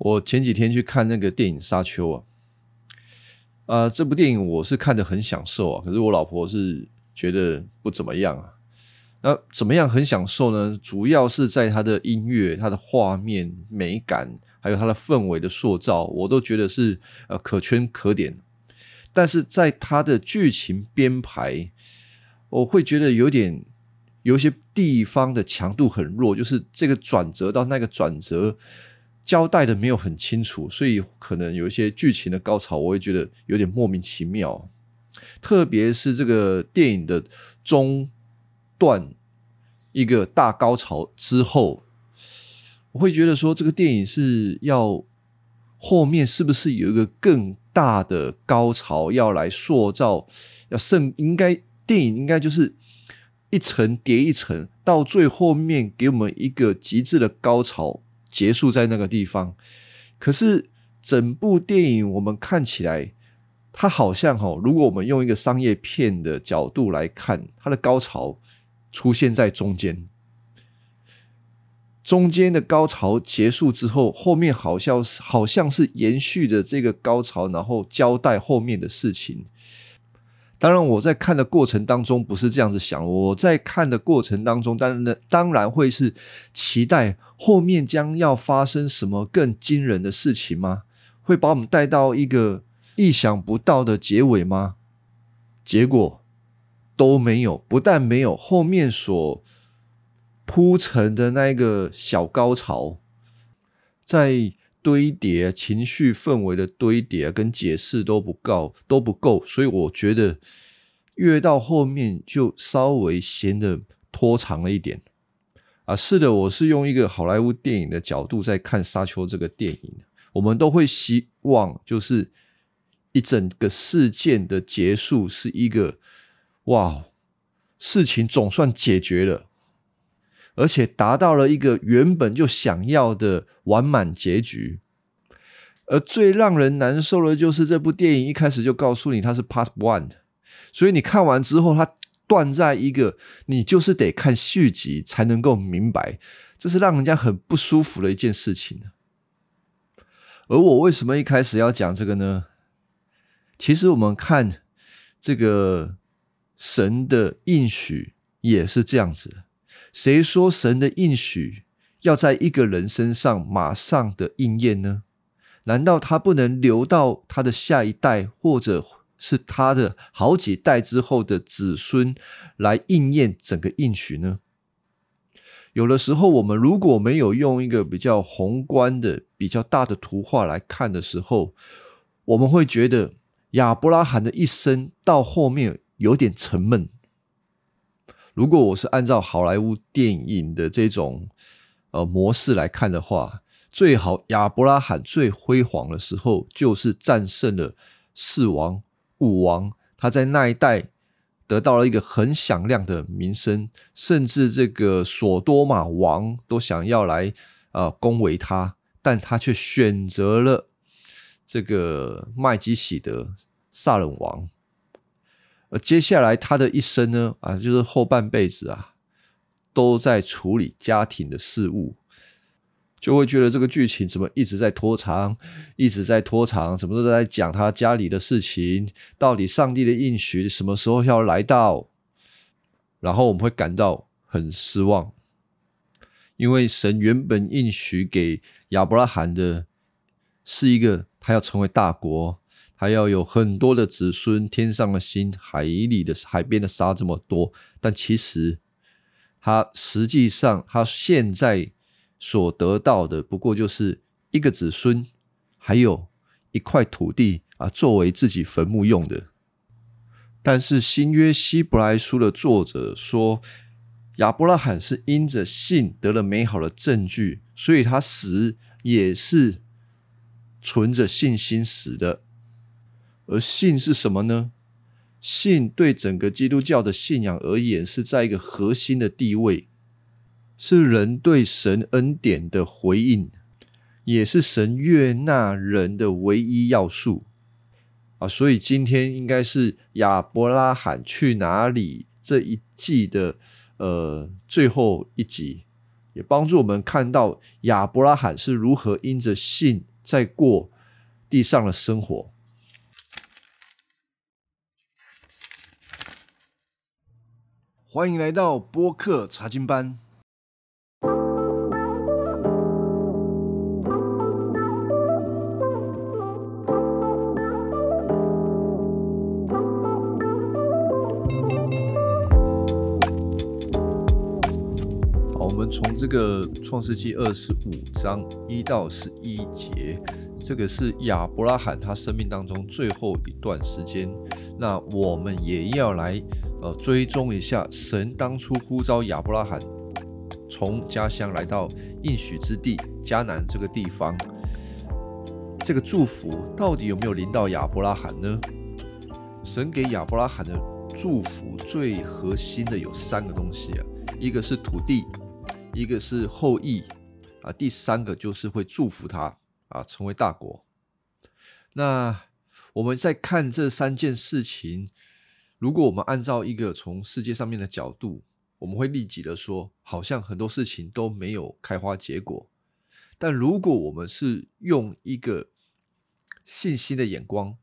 我前几天去看那个电影《沙丘》啊，啊，这部电影我是看得很享受啊，可是我老婆是觉得不怎么样啊。那怎么样很享受呢？主要是在它的音乐、它的画面美感，还有它的氛围的塑造，我都觉得是呃可圈可点。但是在它的剧情编排，我会觉得有点有一些地方的强度很弱，就是这个转折到那个转折交代的没有很清楚，所以可能有一些剧情的高潮，我会觉得有点莫名其妙。特别是这个电影的中。段一个大高潮之后，我会觉得说，这个电影是要后面是不是有一个更大的高潮要来塑造？要胜应该电影应该就是一层叠一层，到最后面给我们一个极致的高潮，结束在那个地方。可是整部电影我们看起来，它好像哈，如果我们用一个商业片的角度来看，它的高潮。出现在中间，中间的高潮结束之后，后面好像是好像是延续着这个高潮，然后交代后面的事情。当然，我在看的过程当中不是这样子想，我在看的过程当中，当然当然会是期待后面将要发生什么更惊人的事情吗？会把我们带到一个意想不到的结尾吗？结果。都没有，不但没有后面所铺成的那一个小高潮，在堆叠情绪氛围的堆叠跟解释都不够，都不够，所以我觉得越到后面就稍微显得拖长了一点啊。是的，我是用一个好莱坞电影的角度在看《沙丘》这个电影，我们都会希望就是一整个事件的结束是一个。哇，事情总算解决了，而且达到了一个原本就想要的完满结局。而最让人难受的就是这部电影一开始就告诉你它是 Part One，所以你看完之后，它断在一个你就是得看续集才能够明白，这是让人家很不舒服的一件事情。而我为什么一开始要讲这个呢？其实我们看这个。神的应许也是这样子，谁说神的应许要在一个人身上马上的应验呢？难道他不能留到他的下一代，或者是他的好几代之后的子孙来应验整个应许呢？有的时候，我们如果没有用一个比较宏观的、比较大的图画来看的时候，我们会觉得亚伯拉罕的一生到后面。有点沉闷。如果我是按照好莱坞电影的这种呃模式来看的话，最好亚伯拉罕最辉煌的时候就是战胜了四王五王，他在那一代得到了一个很响亮的名声，甚至这个索多玛王都想要来啊恭维他，但他却选择了这个麦基喜德萨冷王。而接下来他的一生呢，啊，就是后半辈子啊，都在处理家庭的事务，就会觉得这个剧情怎么一直在拖长，一直在拖长，什么都在讲他家里的事情，到底上帝的应许什么时候要来到？然后我们会感到很失望，因为神原本应许给亚伯拉罕的是一个他要成为大国。还要有很多的子孙，天上的星，海里的海边的沙这么多，但其实他实际上他现在所得到的不过就是一个子孙，还有一块土地啊，作为自己坟墓用的。但是新约希伯来书的作者说，亚伯拉罕是因着信得了美好的证据，所以他死也是存着信心死的。而信是什么呢？信对整个基督教的信仰而言，是在一个核心的地位，是人对神恩典的回应，也是神悦纳人的唯一要素啊！所以今天应该是亚伯拉罕去哪里这一季的呃最后一集，也帮助我们看到亚伯拉罕是如何因着信在过地上的生活。欢迎来到播客查经班。好，我们从这个创世纪二十五章一到十一节，这个是亚伯拉罕他生命当中最后一段时间。那我们也要来呃追踪一下神当初呼召亚伯拉罕从家乡来到应许之地迦南这个地方，这个祝福到底有没有临到亚伯拉罕呢？神给亚伯拉罕的祝福最核心的有三个东西啊，一个是土地。一个是后裔啊，第三个就是会祝福他啊，成为大国。那我们在看这三件事情，如果我们按照一个从世界上面的角度，我们会立即的说，好像很多事情都没有开花结果。但如果我们是用一个信心的眼光，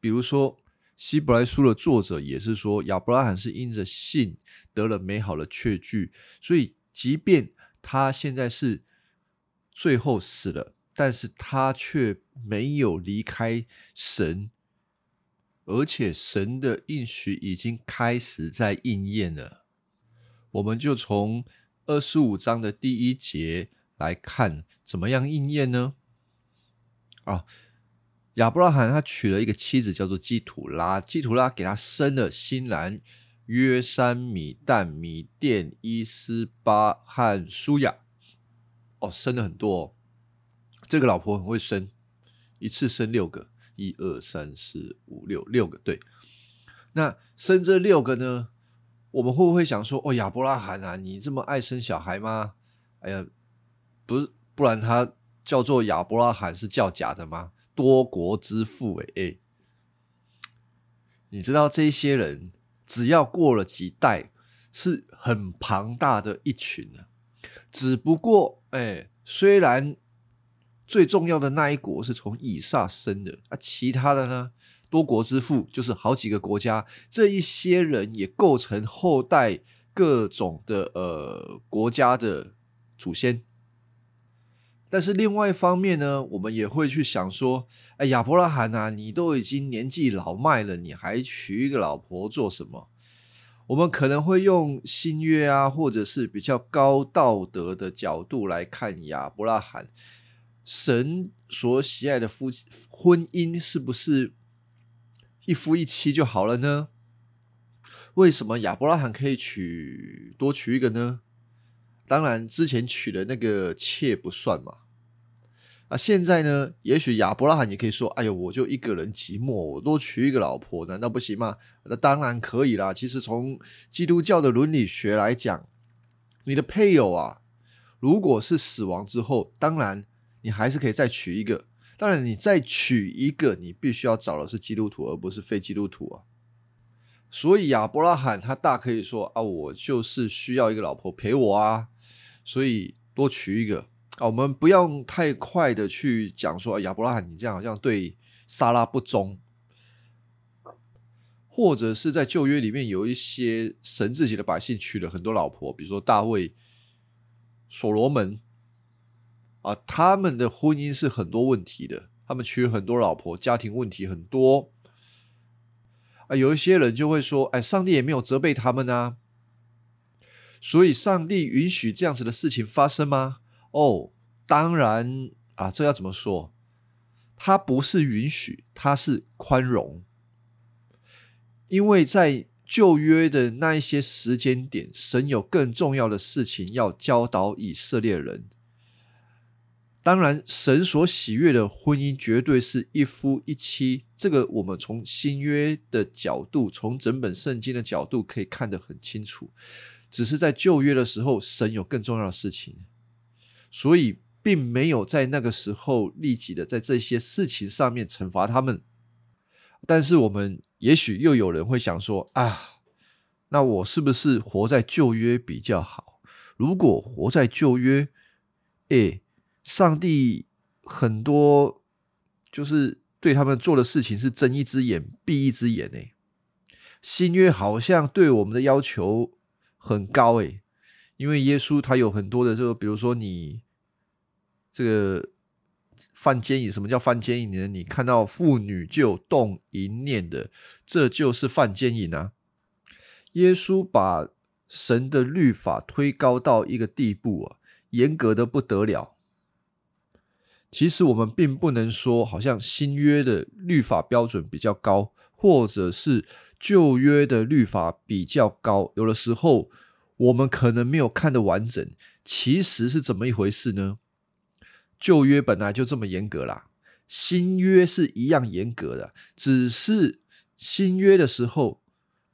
比如说希伯来书的作者也是说，亚伯拉罕是因着信。得了美好的确据，所以即便他现在是最后死了，但是他却没有离开神，而且神的应许已经开始在应验了。我们就从二十五章的第一节来看，怎么样应验呢？啊，亚伯拉罕他娶了一个妻子，叫做基土拉，基土拉给他生了新兰。约山、米旦、米甸、伊斯巴和舒雅，哦，生了很多。哦。这个老婆很会生，一次生六个，一二三四五六六个。对，那生这六个呢？我们会不会想说，哦，亚伯拉罕啊，你这么爱生小孩吗？哎呀，不是，不然他叫做亚伯拉罕是叫假的吗？多国之父，哎，你知道这些人？只要过了几代，是很庞大的一群呢。只不过，哎，虽然最重要的那一国是从以撒生的，啊，其他的呢，多国之父就是好几个国家，这一些人也构成后代各种的呃国家的祖先。但是另外一方面呢，我们也会去想说，哎，亚伯拉罕啊，你都已经年纪老迈了，你还娶一个老婆做什么？我们可能会用新约啊，或者是比较高道德的角度来看亚伯拉罕，神所喜爱的夫婚姻是不是一夫一妻就好了呢？为什么亚伯拉罕可以娶多娶一个呢？当然，之前娶的那个妾不算嘛。啊，现在呢？也许亚伯拉罕也可以说：“哎呦，我就一个人寂寞，我多娶一个老婆，难道不行吗？”那当然可以啦。其实从基督教的伦理学来讲，你的配偶啊，如果是死亡之后，当然你还是可以再娶一个。当然，你再娶一个，你必须要找的是基督徒，而不是非基督徒啊。所以亚伯拉罕他大可以说：“啊，我就是需要一个老婆陪我啊，所以多娶一个。”啊，我们不要太快的去讲说亚伯拉罕，你这样好像对撒拉不忠，或者是在旧约里面有一些神自己的百姓娶了很多老婆，比如说大卫、所罗门啊，他们的婚姻是很多问题的，他们娶很多老婆，家庭问题很多啊。有一些人就会说，哎，上帝也没有责备他们啊，所以上帝允许这样子的事情发生吗？哦，当然啊，这要怎么说？他不是允许，他是宽容，因为在旧约的那一些时间点，神有更重要的事情要教导以色列人。当然，神所喜悦的婚姻绝对是一夫一妻，这个我们从新约的角度，从整本圣经的角度可以看得很清楚。只是在旧约的时候，神有更重要的事情。所以，并没有在那个时候立即的在这些事情上面惩罚他们。但是，我们也许又有人会想说：啊，那我是不是活在旧约比较好？如果活在旧约，诶，上帝很多就是对他们做的事情是睁一只眼闭一只眼诶。新约好像对我们的要求很高诶，因为耶稣他有很多的，就比如说你这个犯奸淫，什么叫犯奸淫呢？你看到妇女就动淫念的，这就是犯奸淫啊。耶稣把神的律法推高到一个地步啊，严格的不得了。其实我们并不能说，好像新约的律法标准比较高，或者是旧约的律法比较高。有的时候我们可能没有看得完整。其实是怎么一回事呢？旧约本来就这么严格啦，新约是一样严格的，只是新约的时候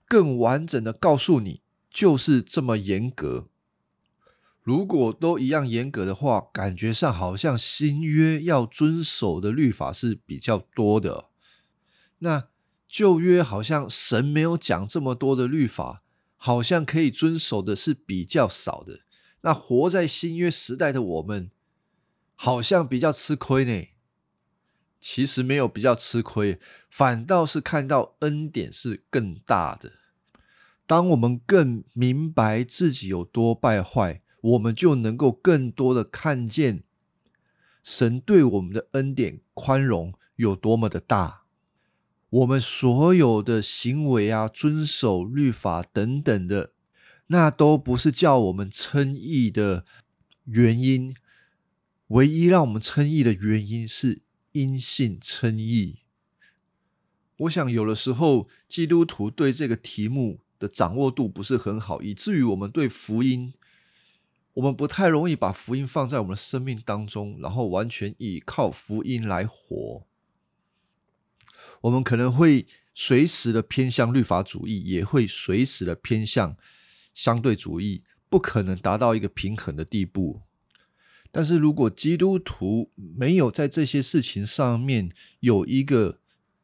更完整的告诉你，就是这么严格。如果都一样严格的话，感觉上好像新约要遵守的律法是比较多的。那旧约好像神没有讲这么多的律法，好像可以遵守的是比较少的。那活在新约时代的我们，好像比较吃亏呢。其实没有比较吃亏，反倒是看到恩典是更大的。当我们更明白自己有多败坏。我们就能够更多的看见神对我们的恩典宽容有多么的大。我们所有的行为啊，遵守律法等等的，那都不是叫我们称义的原因。唯一让我们称义的原因是因信称义。我想有的时候基督徒对这个题目的掌握度不是很好，以至于我们对福音。我们不太容易把福音放在我们的生命当中，然后完全依靠福音来活。我们可能会随时的偏向律法主义，也会随时的偏向相对主义，不可能达到一个平衡的地步。但是如果基督徒没有在这些事情上面有一个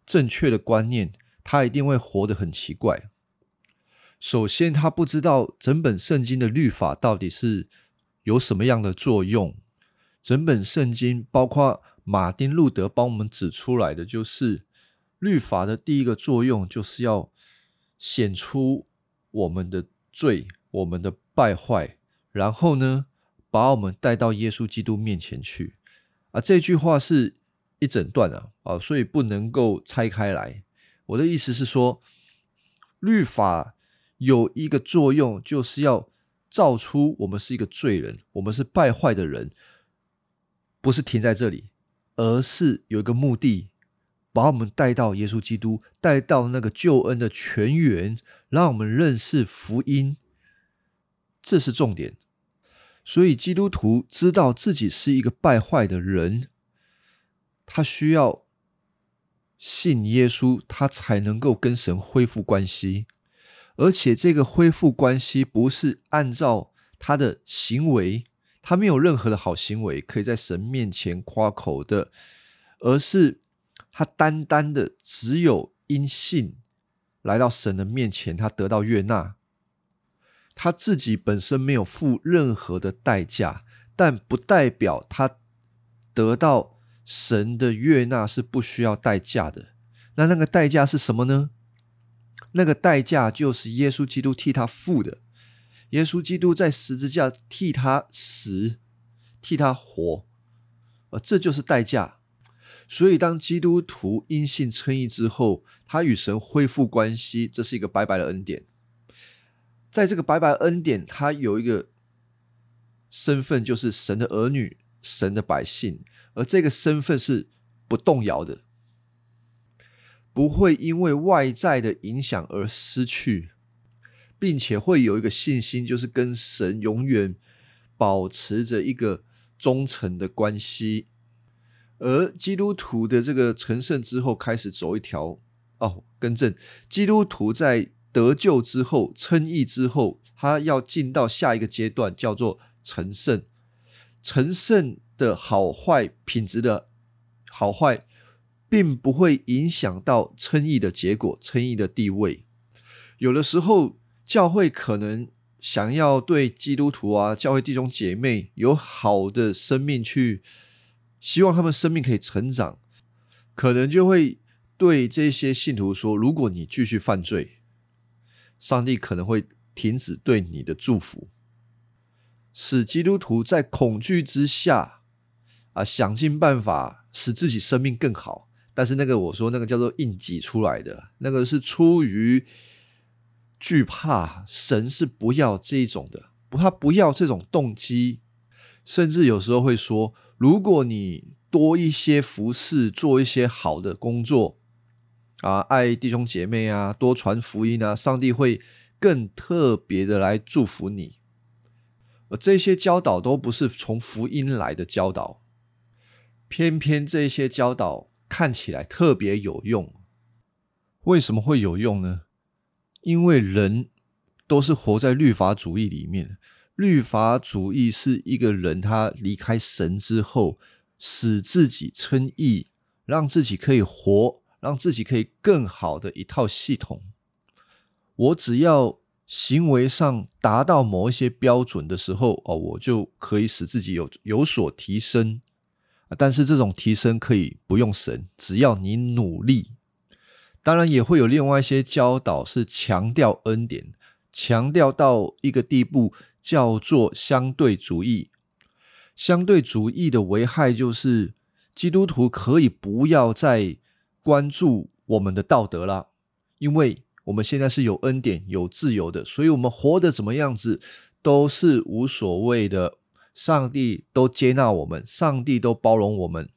正确的观念，他一定会活得很奇怪。首先，他不知道整本圣经的律法到底是有什么样的作用。整本圣经，包括马丁路德帮我们指出来的，就是律法的第一个作用，就是要显出我们的罪、我们的败坏，然后呢，把我们带到耶稣基督面前去。啊，这句话是一整段啊，啊，所以不能够拆开来。我的意思是说，律法。有一个作用，就是要造出我们是一个罪人，我们是败坏的人，不是停在这里，而是有一个目的，把我们带到耶稣基督，带到那个救恩的泉源，让我们认识福音，这是重点。所以基督徒知道自己是一个败坏的人，他需要信耶稣，他才能够跟神恢复关系。而且这个恢复关系不是按照他的行为，他没有任何的好行为可以在神面前夸口的，而是他单单的只有因信来到神的面前，他得到悦纳，他自己本身没有付任何的代价，但不代表他得到神的悦纳是不需要代价的。那那个代价是什么呢？那个代价就是耶稣基督替他付的，耶稣基督在十字架替他死，替他活，呃，这就是代价。所以，当基督徒因信称义之后，他与神恢复关系，这是一个白白的恩典。在这个白白恩典，他有一个身份，就是神的儿女，神的百姓，而这个身份是不动摇的。不会因为外在的影响而失去，并且会有一个信心，就是跟神永远保持着一个忠诚的关系。而基督徒的这个成圣之后，开始走一条哦，更正，基督徒在得救之后、称义之后，他要进到下一个阶段，叫做成圣。成圣的好坏品质的好坏。并不会影响到称义的结果、称义的地位。有的时候，教会可能想要对基督徒啊、教会弟兄姐妹有好的生命去希望他们生命可以成长，可能就会对这些信徒说：如果你继续犯罪，上帝可能会停止对你的祝福，使基督徒在恐惧之下啊，想尽办法使自己生命更好。但是那个我说那个叫做硬挤出来的，那个是出于惧怕，神是不要这一种的，不他不要这种动机，甚至有时候会说，如果你多一些服侍，做一些好的工作啊，爱弟兄姐妹啊，多传福音啊，上帝会更特别的来祝福你。而这些教导都不是从福音来的教导，偏偏这些教导。看起来特别有用，为什么会有用呢？因为人都是活在律法主义里面，律法主义是一个人他离开神之后，使自己称义，让自己可以活，让自己可以更好的一套系统。我只要行为上达到某一些标准的时候，哦，我就可以使自己有有所提升。但是这种提升可以不用神，只要你努力。当然也会有另外一些教导是强调恩典，强调到一个地步叫做相对主义。相对主义的危害就是基督徒可以不要再关注我们的道德了，因为我们现在是有恩典、有自由的，所以我们活得怎么样子都是无所谓的。上帝都接纳我们，上帝都包容我们。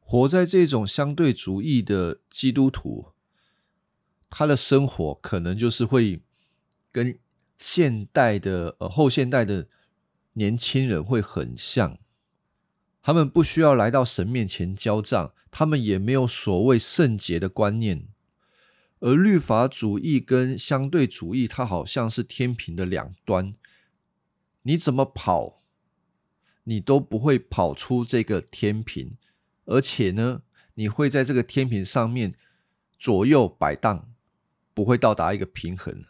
活在这种相对主义的基督徒，他的生活可能就是会跟现代的呃后现代的年轻人会很像。他们不需要来到神面前交账，他们也没有所谓圣洁的观念。而律法主义跟相对主义，它好像是天平的两端，你怎么跑？你都不会跑出这个天平，而且呢，你会在这个天平上面左右摆荡，不会到达一个平衡。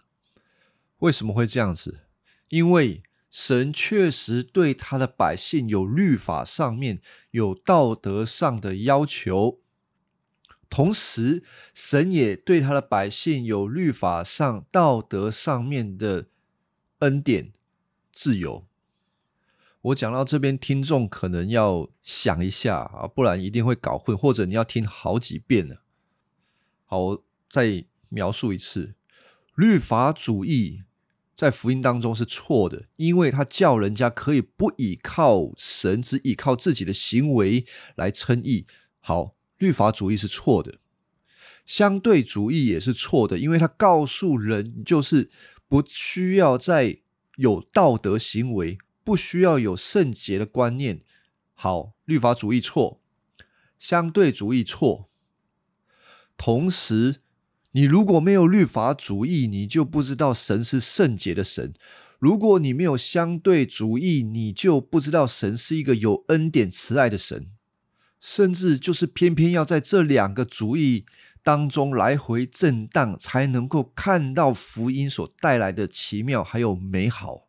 为什么会这样子？因为神确实对他的百姓有律法上面有道德上的要求，同时神也对他的百姓有律法上道德上面的恩典自由。我讲到这边，听众可能要想一下啊，不然一定会搞混，或者你要听好几遍了。好，再描述一次，律法主义在福音当中是错的，因为他叫人家可以不依靠神，只依靠自己的行为来称义。好，律法主义是错的，相对主义也是错的，因为他告诉人就是不需要再有道德行为。不需要有圣洁的观念。好，律法主义错，相对主义错。同时，你如果没有律法主义，你就不知道神是圣洁的神；如果你没有相对主义，你就不知道神是一个有恩典慈爱的神。甚至就是偏偏要在这两个主义当中来回震荡，才能够看到福音所带来的奇妙还有美好。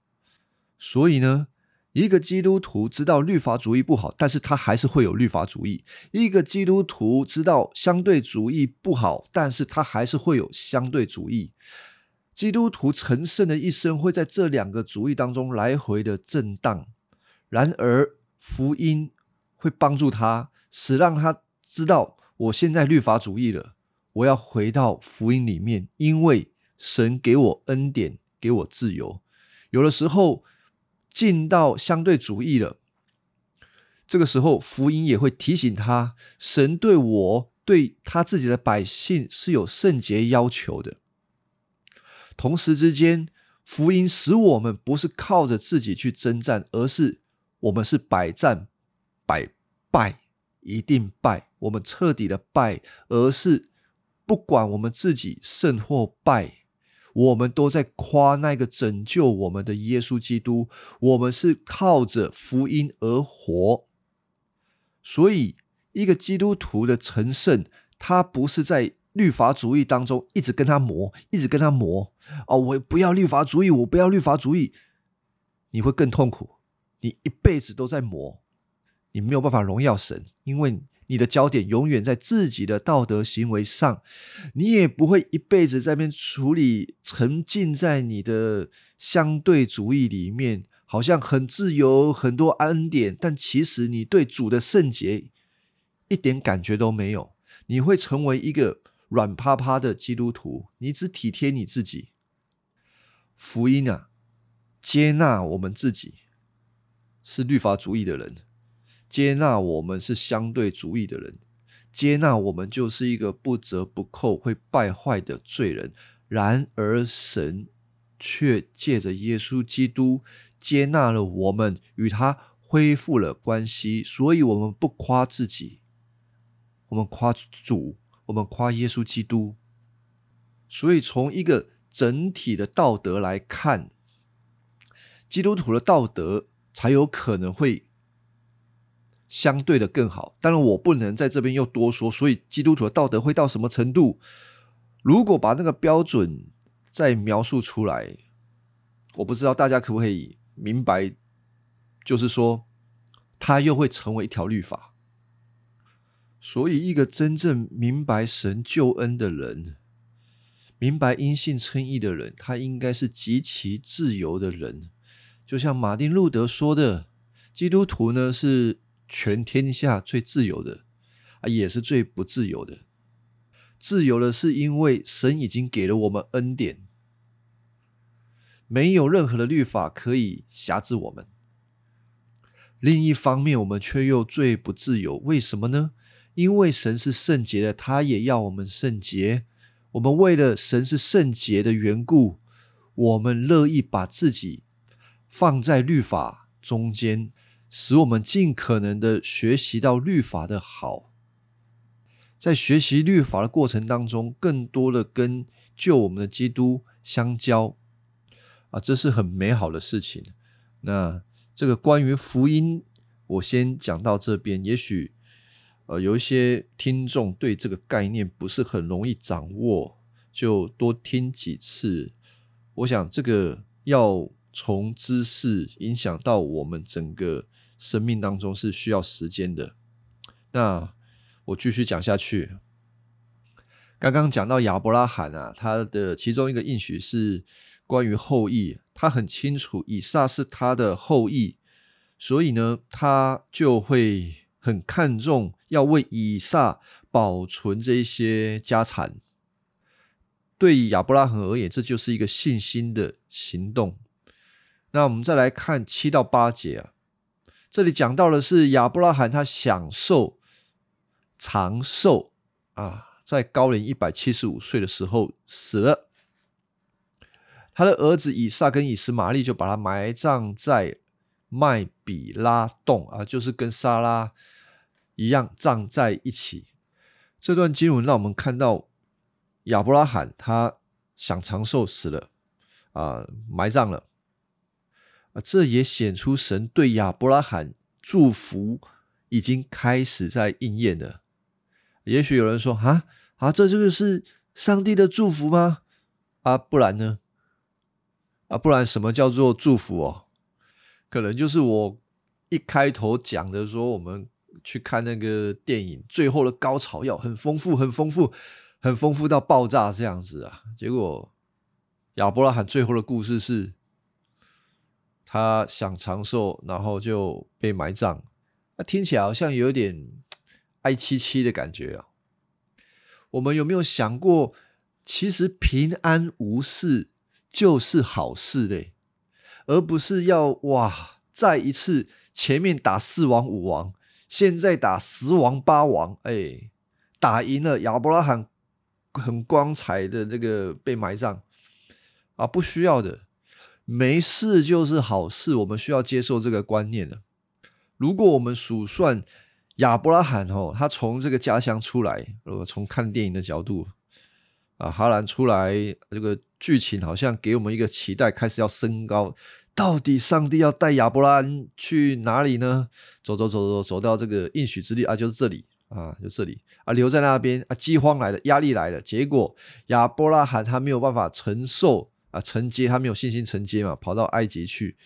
所以呢，一个基督徒知道律法主义不好，但是他还是会有律法主义；一个基督徒知道相对主义不好，但是他还是会有相对主义。基督徒成圣的一生会在这两个主义当中来回的震荡。然而，福音会帮助他，使让他知道，我现在律法主义了，我要回到福音里面，因为神给我恩典，给我自由。有的时候。进到相对主义了，这个时候福音也会提醒他，神对我对他自己的百姓是有圣洁要求的。同时之间，福音使我们不是靠着自己去征战，而是我们是百战百败，一定败，我们彻底的败，而是不管我们自己胜或败。我们都在夸那个拯救我们的耶稣基督，我们是靠着福音而活。所以，一个基督徒的成圣，他不是在律法主义当中一直跟他磨，一直跟他磨。哦，我不要律法主义，我不要律法主义，你会更痛苦。你一辈子都在磨，你没有办法荣耀神，因为你的焦点永远在自己的道德行为上，你也不会一辈子在边处理，沉浸在你的相对主义里面，好像很自由，很多恩典，但其实你对主的圣洁一点感觉都没有，你会成为一个软趴趴的基督徒，你只体贴你自己。福音啊，接纳我们自己是律法主义的人。接纳我们是相对主义的人，接纳我们就是一个不折不扣会败坏的罪人。然而，神却借着耶稣基督接纳了我们，与他恢复了关系。所以，我们不夸自己，我们夸主，我们夸耶稣基督。所以，从一个整体的道德来看，基督徒的道德才有可能会。相对的更好，当然我不能在这边又多说。所以基督徒的道德会到什么程度？如果把那个标准再描述出来，我不知道大家可不可以明白，就是说，它又会成为一条律法。所以，一个真正明白神救恩的人，明白因信称义的人，他应该是极其自由的人。就像马丁路德说的，基督徒呢是。全天下最自由的啊，也是最不自由的。自由的是因为神已经给了我们恩典，没有任何的律法可以辖制我们。另一方面，我们却又最不自由。为什么呢？因为神是圣洁的，他也要我们圣洁。我们为了神是圣洁的缘故，我们乐意把自己放在律法中间。使我们尽可能的学习到律法的好，在学习律法的过程当中，更多的跟救我们的基督相交啊，这是很美好的事情。那这个关于福音，我先讲到这边。也许呃有一些听众对这个概念不是很容易掌握，就多听几次。我想这个要从知识影响到我们整个。生命当中是需要时间的。那我继续讲下去。刚刚讲到亚伯拉罕啊，他的其中一个应许是关于后裔，他很清楚以撒是他的后裔，所以呢，他就会很看重要为以撒保存这些家产。对亚伯拉罕而言，这就是一个信心的行动。那我们再来看七到八节啊。这里讲到的是亚伯拉罕，他享受长寿啊，在高龄一百七十五岁的时候死了。他的儿子以撒跟以实玛利就把他埋葬在麦比拉洞啊，就是跟撒拉一样葬在一起。这段经文让我们看到亚伯拉罕他想长寿死了啊，埋葬了。啊，这也显出神对亚伯拉罕祝福已经开始在应验了。也许有人说：“啊啊，这这个是上帝的祝福吗？”啊，不然呢？啊，不然什么叫做祝福哦？可能就是我一开头讲的，说我们去看那个电影，最后的高潮要很丰富、很丰富、很丰富到爆炸这样子啊。结果亚伯拉罕最后的故事是。他想长寿，然后就被埋葬。那听起来好像有点 哀戚戚的感觉啊。我们有没有想过，其实平安无事就是好事嘞，而不是要哇再一次前面打四王五王，现在打十王八王，哎，打赢了亚伯拉罕很光彩的这个被埋葬啊，不需要的。没事就是好事，我们需要接受这个观念的。如果我们数算亚伯拉罕哦，他从这个家乡出来，如果从看电影的角度啊，哈兰出来，这个剧情好像给我们一个期待，开始要升高。到底上帝要带亚伯拉罕去哪里呢？走走走走走到这个应许之地啊，就是这里啊，就这里啊，留在那边啊，饥荒来了，压力来了，结果亚伯拉罕他没有办法承受。啊，承接他没有信心承接嘛，跑到埃及去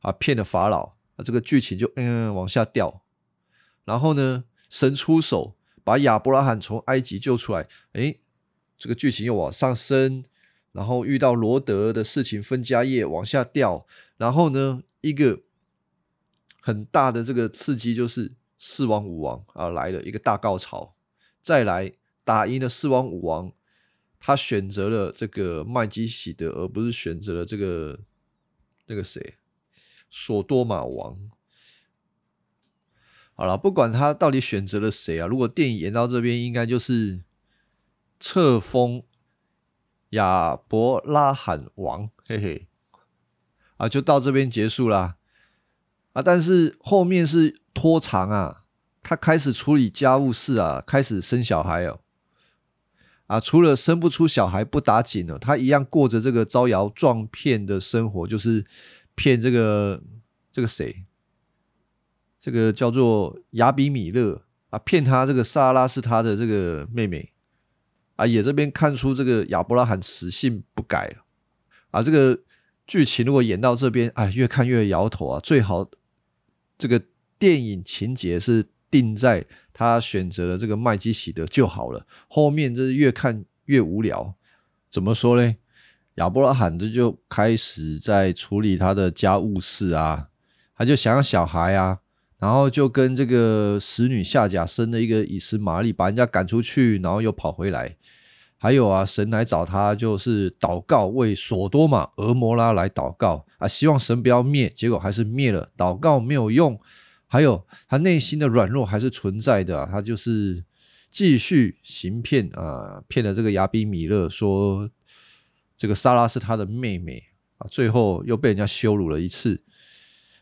啊，骗了法老啊，这个剧情就嗯往下掉然后呢，神出手把亚伯拉罕从埃及救出来。诶，这个剧情又往上升，然后遇到罗德的事情分家业往下掉，然后呢，一个很大的这个刺激就是四王五王啊来了一个大高潮，再来打赢了四王五王，他选择了这个麦基喜德，而不是选择了这个那个谁索多玛王。好了，不管他到底选择了谁啊，如果电影演到这边，应该就是册封亚伯拉罕王，嘿嘿，啊，就到这边结束啦。啊，但是后面是拖长啊，他开始处理家务事啊，开始生小孩哦，啊，除了生不出小孩不打紧了，他一样过着这个招摇撞骗的生活，就是骗这个这个谁。这个叫做亚比米勒啊，骗他这个萨拉是他的这个妹妹啊，也这边看出这个亚伯拉罕死性不改啊。这个剧情如果演到这边，哎，越看越摇头啊。最好这个电影情节是定在他选择了这个麦基喜德就好了，后面这是越看越无聊。怎么说呢？亚伯拉罕这就开始在处理他的家务事啊，他就想要小孩啊。然后就跟这个使女夏甲生了一个以斯玛利，把人家赶出去，然后又跑回来。还有啊，神来找他，就是祷告为索多玛、俄摩拉来祷告啊，希望神不要灭，结果还是灭了。祷告没有用。还有他内心的软弱还是存在的，他就是继续行骗啊，骗了这个亚比米勒说这个莎拉是他的妹妹啊，最后又被人家羞辱了一次。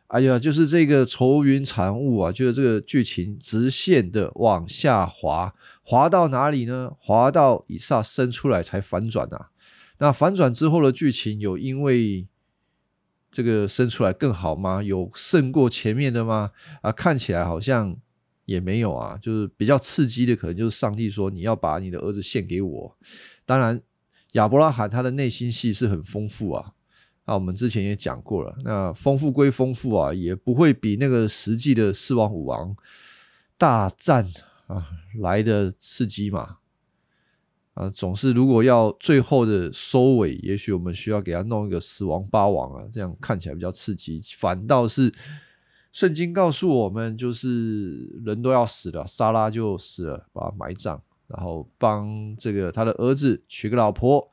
哎呀，就是这个愁云惨雾啊！就是这个剧情直线的往下滑，滑到哪里呢？滑到以撒生出来才反转啊！那反转之后的剧情有因为这个生出来更好吗？有胜过前面的吗？啊，看起来好像也没有啊。就是比较刺激的，可能就是上帝说你要把你的儿子献给我。当然，亚伯拉罕他的内心戏是很丰富啊。那我们之前也讲过了，那丰富归丰富啊，也不会比那个实际的四王五王大战啊来的刺激嘛。啊，总是如果要最后的收尾，也许我们需要给他弄一个死亡八王啊，这样看起来比较刺激。反倒是圣经告诉我们，就是人都要死了，莎拉就死了，把他埋葬，然后帮这个他的儿子娶个老婆。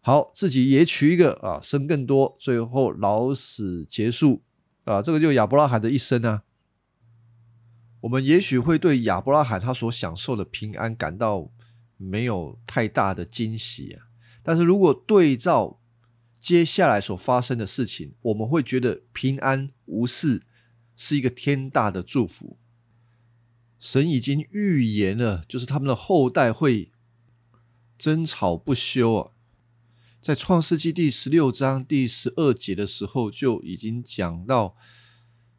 好，自己也娶一个啊，生更多，最后老死结束啊，这个就亚伯拉罕的一生啊。我们也许会对亚伯拉罕他所享受的平安感到没有太大的惊喜啊，但是如果对照接下来所发生的事情，我们会觉得平安无事是一个天大的祝福。神已经预言了，就是他们的后代会争吵不休啊。在创世纪第十六章第十二节的时候，就已经讲到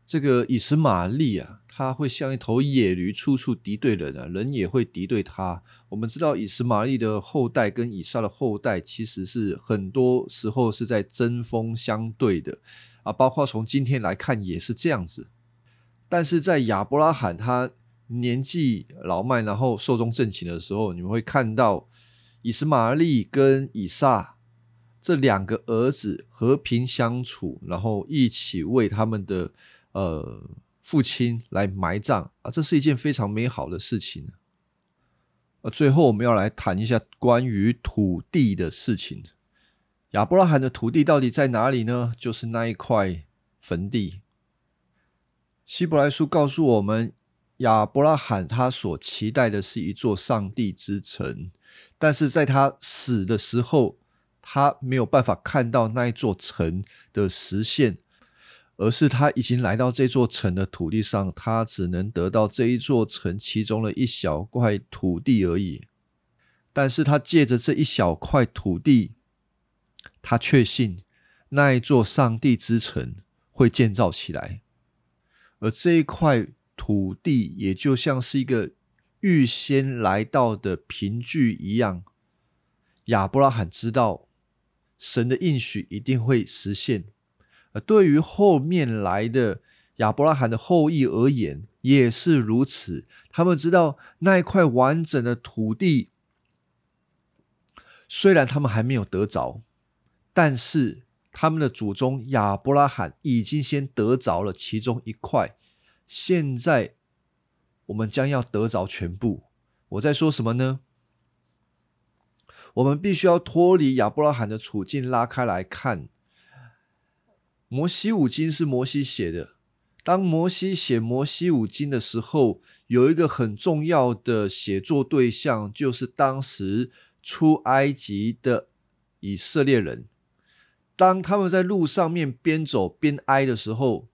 这个以实玛利啊，他会像一头野驴，处处敌对人啊，人也会敌对他。我们知道以实玛利的后代跟以撒的后代，其实是很多时候是在针锋相对的啊，包括从今天来看也是这样子。但是在亚伯拉罕他年纪老迈，然后寿终正寝的时候，你们会看到以实玛利跟以撒。这两个儿子和平相处，然后一起为他们的呃父亲来埋葬啊，这是一件非常美好的事情。呃，最后我们要来谈一下关于土地的事情。亚伯拉罕的土地到底在哪里呢？就是那一块坟地。希伯来书告诉我们，亚伯拉罕他所期待的是一座上帝之城，但是在他死的时候。他没有办法看到那一座城的实现，而是他已经来到这座城的土地上，他只能得到这一座城其中的一小块土地而已。但是他借着这一小块土地，他确信那一座上帝之城会建造起来，而这一块土地也就像是一个预先来到的凭据一样。亚伯拉罕知道。神的应许一定会实现，而对于后面来的亚伯拉罕的后裔而言，也是如此。他们知道那一块完整的土地，虽然他们还没有得着，但是他们的祖宗亚伯拉罕已经先得着了其中一块。现在我们将要得着全部。我在说什么呢？我们必须要脱离亚伯拉罕的处境，拉开来看。摩西五经是摩西写的。当摩西写摩西五经的时候，有一个很重要的写作对象，就是当时出埃及的以色列人。当他们在路上面边走边哀的时候，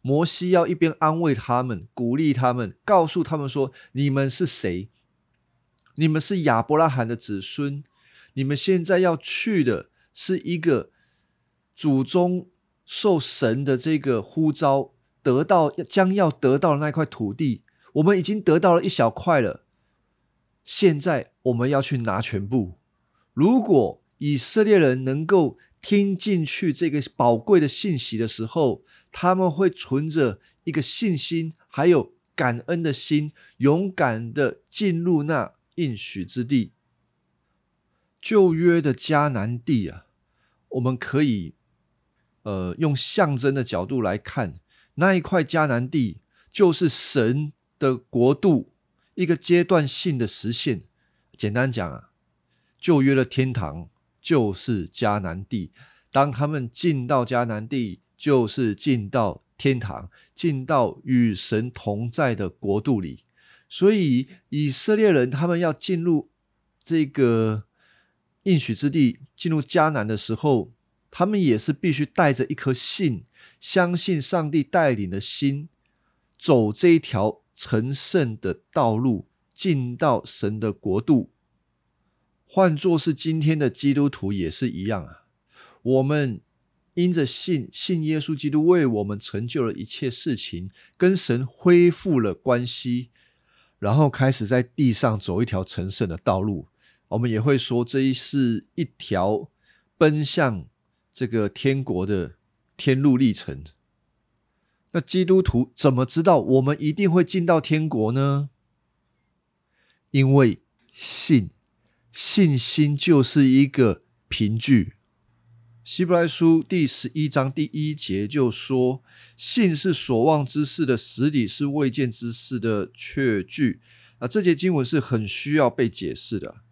摩西要一边安慰他们，鼓励他们，告诉他们说：“你们是谁？你们是亚伯拉罕的子孙。”你们现在要去的是一个祖宗受神的这个呼召，得到将要得到的那块土地，我们已经得到了一小块了。现在我们要去拿全部。如果以色列人能够听进去这个宝贵的信息的时候，他们会存着一个信心，还有感恩的心，勇敢的进入那应许之地。旧约的迦南地啊，我们可以呃用象征的角度来看，那一块迦南地就是神的国度一个阶段性的实现。简单讲啊，旧约的天堂就是迦南地，当他们进到迦南地，就是进到天堂，进到与神同在的国度里。所以以色列人他们要进入这个。应许之地进入迦南的时候，他们也是必须带着一颗信，相信上帝带领的心，走这一条成圣的道路，进到神的国度。换作是今天的基督徒也是一样啊。我们因着信，信耶稣基督为我们成就了一切事情，跟神恢复了关系，然后开始在地上走一条成圣的道路。我们也会说，这一是一条奔向这个天国的天路历程。那基督徒怎么知道我们一定会进到天国呢？因为信，信心就是一个凭据。希伯来书第十一章第一节就说：“信是所望之事的实底，是未见之事的确据。”啊，这节经文是很需要被解释的。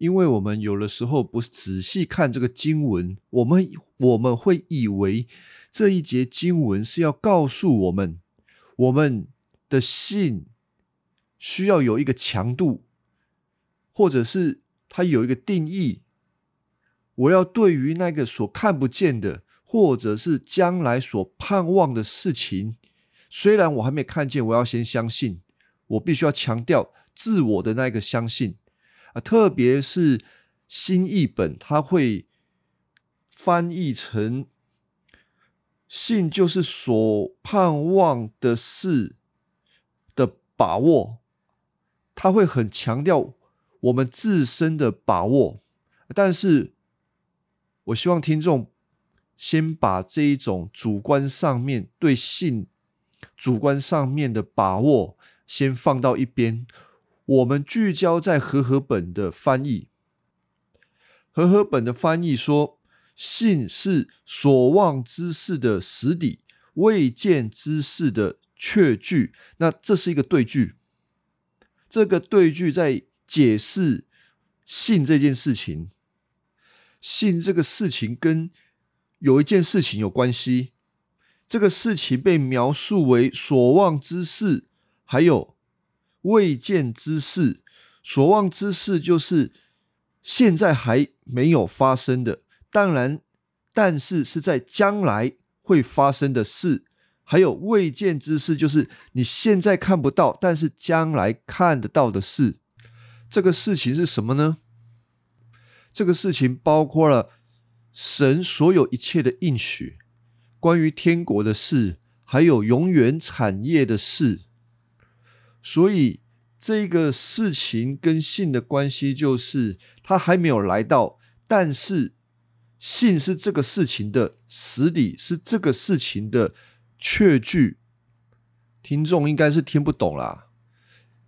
因为我们有的时候不仔细看这个经文，我们我们会以为这一节经文是要告诉我们，我们的信需要有一个强度，或者是它有一个定义。我要对于那个所看不见的，或者是将来所盼望的事情，虽然我还没看见，我要先相信。我必须要强调自我的那个相信。啊，特别是新译本，它会翻译成“信就是所盼望的事的把握”，它会很强调我们自身的把握。但是，我希望听众先把这一种主观上面对信主观上面的把握先放到一边。我们聚焦在和合本的翻译。和合本的翻译说：“信是所望之事的实底，未见之事的确据。”那这是一个对句。这个对句在解释信这件事情。信这个事情跟有一件事情有关系。这个事情被描述为所望之事，还有。未见之事，所望之事，就是现在还没有发生的。当然，但是是在将来会发生的事。还有未见之事，就是你现在看不到，但是将来看得到的事。这个事情是什么呢？这个事情包括了神所有一切的应许，关于天国的事，还有永远产业的事。所以这个事情跟信的关系，就是他还没有来到，但是信是这个事情的实底，是这个事情的确据。听众应该是听不懂啦，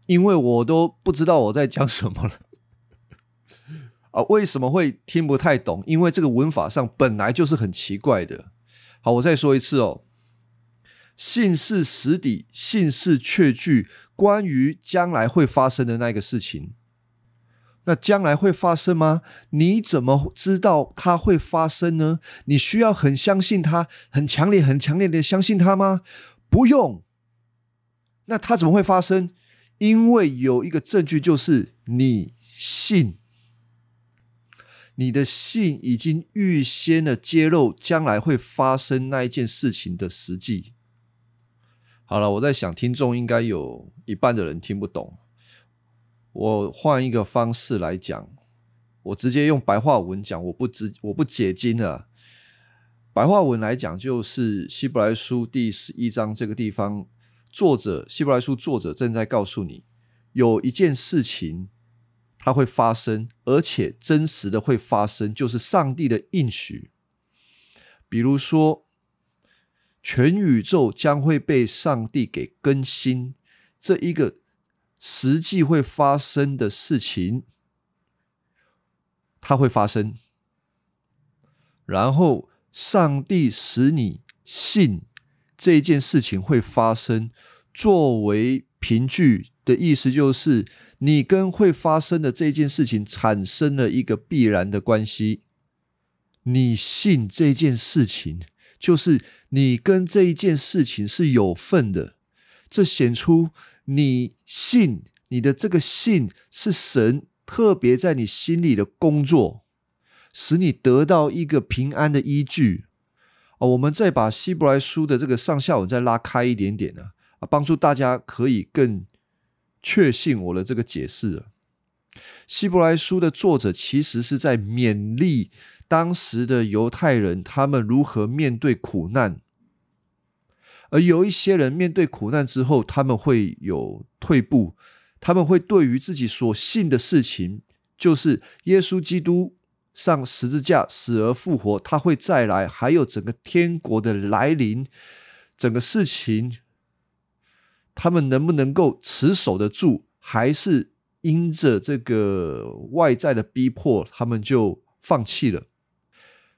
因为我都不知道我在讲什么了。啊，为什么会听不太懂？因为这个文法上本来就是很奇怪的。好，我再说一次哦，信是实底，信是确据，关于将来会发生的那个事情。那将来会发生吗？你怎么知道它会发生呢？你需要很相信它，很强烈、很强烈的相信它吗？不用。那它怎么会发生？因为有一个证据，就是你信。你的信已经预先的揭露将来会发生那一件事情的实际。好了，我在想，听众应该有一半的人听不懂。我换一个方式来讲，我直接用白话文讲，我不直我不解经了。白话文来讲，就是希伯来书第十一章这个地方，作者希伯来书作者正在告诉你，有一件事情它会发生，而且真实的会发生，就是上帝的应许。比如说，全宇宙将会被上帝给更新，这一个。实际会发生的事情，它会发生。然后，上帝使你信这件事情会发生，作为凭据的意思，就是你跟会发生的这件事情产生了一个必然的关系。你信这件事情，就是你跟这一件事情是有份的。这显出。你信你的这个信是神特别在你心里的工作，使你得到一个平安的依据。啊，我们再把希伯来书的这个上下文再拉开一点点呢，啊，帮助大家可以更确信我的这个解释。希伯来书的作者其实是在勉励当时的犹太人，他们如何面对苦难。而有一些人面对苦难之后，他们会有退步，他们会对于自己所信的事情，就是耶稣基督上十字架死而复活，他会再来，还有整个天国的来临，整个事情，他们能不能够持守得住，还是因着这个外在的逼迫，他们就放弃了？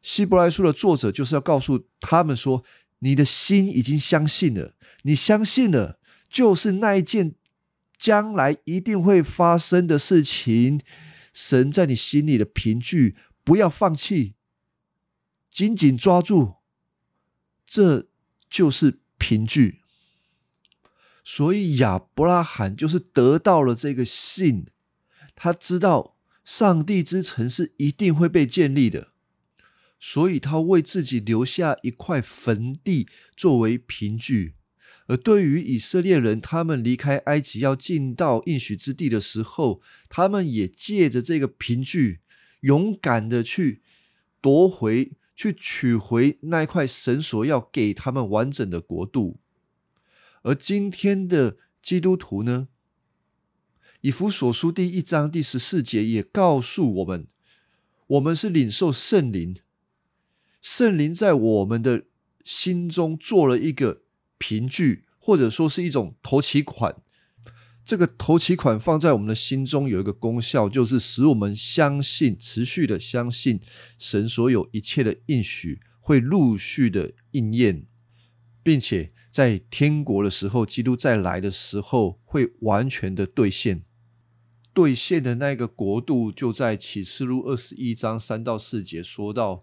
希伯来书的作者就是要告诉他们说。你的心已经相信了，你相信了，就是那一件将来一定会发生的事情。神在你心里的凭据，不要放弃，紧紧抓住，这就是凭据。所以亚伯拉罕就是得到了这个信，他知道上帝之城是一定会被建立的。所以他为自己留下一块坟地作为凭据，而对于以色列人，他们离开埃及要进到应许之地的时候，他们也借着这个凭据，勇敢的去夺回、去取回那一块神所要给他们完整的国度。而今天的基督徒呢，以弗所书第一章第十四节也告诉我们，我们是领受圣灵。圣灵在我们的心中做了一个凭据，或者说是一种投期款。这个投期款放在我们的心中有一个功效，就是使我们相信，持续的相信神所有一切的应许会陆续的应验，并且在天国的时候，基督再来的时候会完全的兑现。兑现的那个国度，就在启示录二十一章三到四节说到。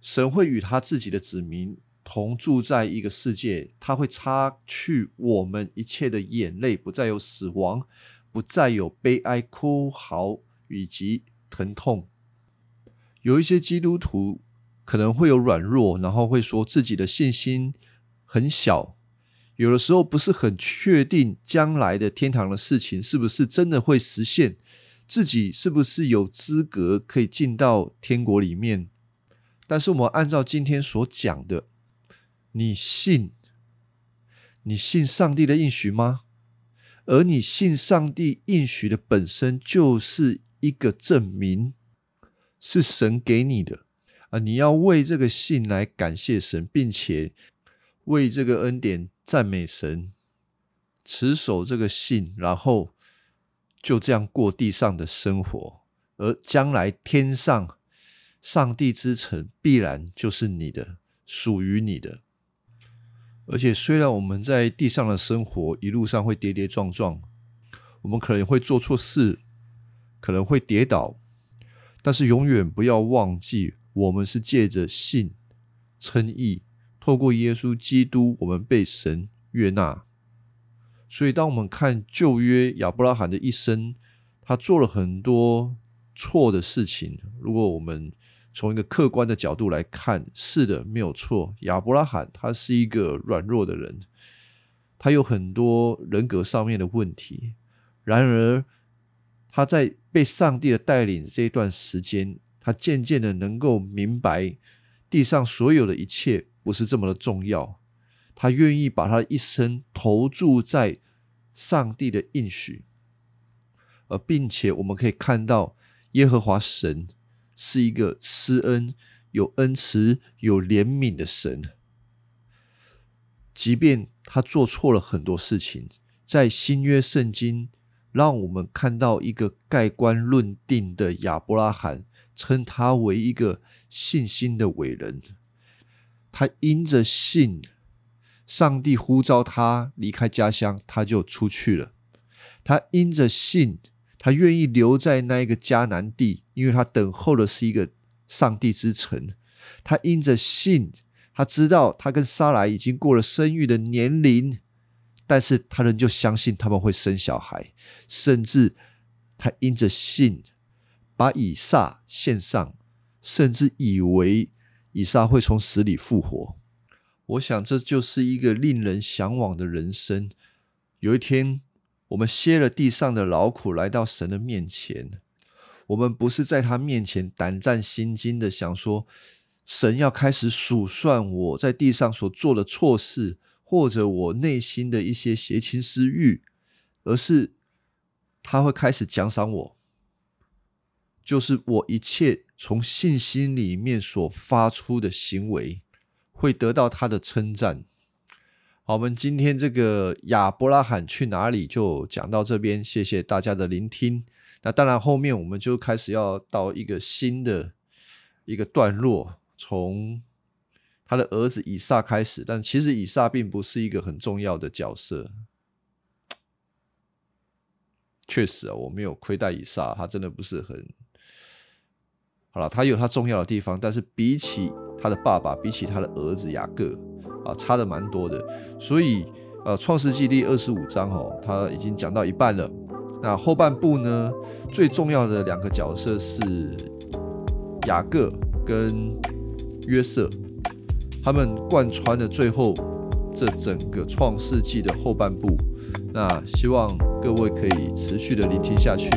神会与他自己的子民同住在一个世界，他会擦去我们一切的眼泪，不再有死亡，不再有悲哀、哭嚎以及疼痛。有一些基督徒可能会有软弱，然后会说自己的信心很小，有的时候不是很确定将来的天堂的事情是不是真的会实现，自己是不是有资格可以进到天国里面。但是我们按照今天所讲的，你信？你信上帝的应许吗？而你信上帝应许的本身就是一个证明，是神给你的啊！你要为这个信来感谢神，并且为这个恩典赞美神，持守这个信，然后就这样过地上的生活，而将来天上上帝之城必然就是你的，属于你的。而且，虽然我们在地上的生活一路上会跌跌撞撞，我们可能会做错事，可能会跌倒，但是永远不要忘记，我们是借着信称义。透过耶稣基督，我们被神悦纳。所以，当我们看旧约亚伯拉罕的一生，他做了很多错的事情。如果我们从一个客观的角度来看，是的，没有错。亚伯拉罕他是一个软弱的人，他有很多人格上面的问题。然而，他在被上帝的带领这一段时间，他渐渐的能够明白地上所有的一切。不是这么的重要，他愿意把他的一生投注在上帝的应许，而并且我们可以看到耶和华神是一个施恩、有恩慈、有怜悯的神，即便他做错了很多事情，在新约圣经让我们看到一个盖棺论定的亚伯拉罕，称他为一个信心的伟人。他因着信，上帝呼召他离开家乡，他就出去了。他因着信，他愿意留在那一个迦南地，因为他等候的是一个上帝之城。他因着信，他知道他跟撒来已经过了生育的年龄，但是他仍旧相信他们会生小孩，甚至他因着信，把以撒献上，甚至以为。以撒会从死里复活，我想这就是一个令人向往的人生。有一天，我们歇了地上的劳苦，来到神的面前。我们不是在他面前胆战心惊的想说，神要开始数算我在地上所做的错事，或者我内心的一些邪情私欲，而是他会开始奖赏我，就是我一切。从信心里面所发出的行为，会得到他的称赞。好，我们今天这个亚伯拉罕去哪里就讲到这边，谢谢大家的聆听。那当然，后面我们就开始要到一个新的一个段落，从他的儿子以撒开始。但其实以撒并不是一个很重要的角色。确实啊，我没有亏待以撒，他真的不是很。好了，他有他重要的地方，但是比起他的爸爸，比起他的儿子雅各，啊，差的蛮多的。所以，呃，创世纪第二十五章哦，他已经讲到一半了。那后半部呢，最重要的两个角色是雅各跟约瑟，他们贯穿了最后这整个创世纪的后半部。那希望各位可以持续的聆听下去。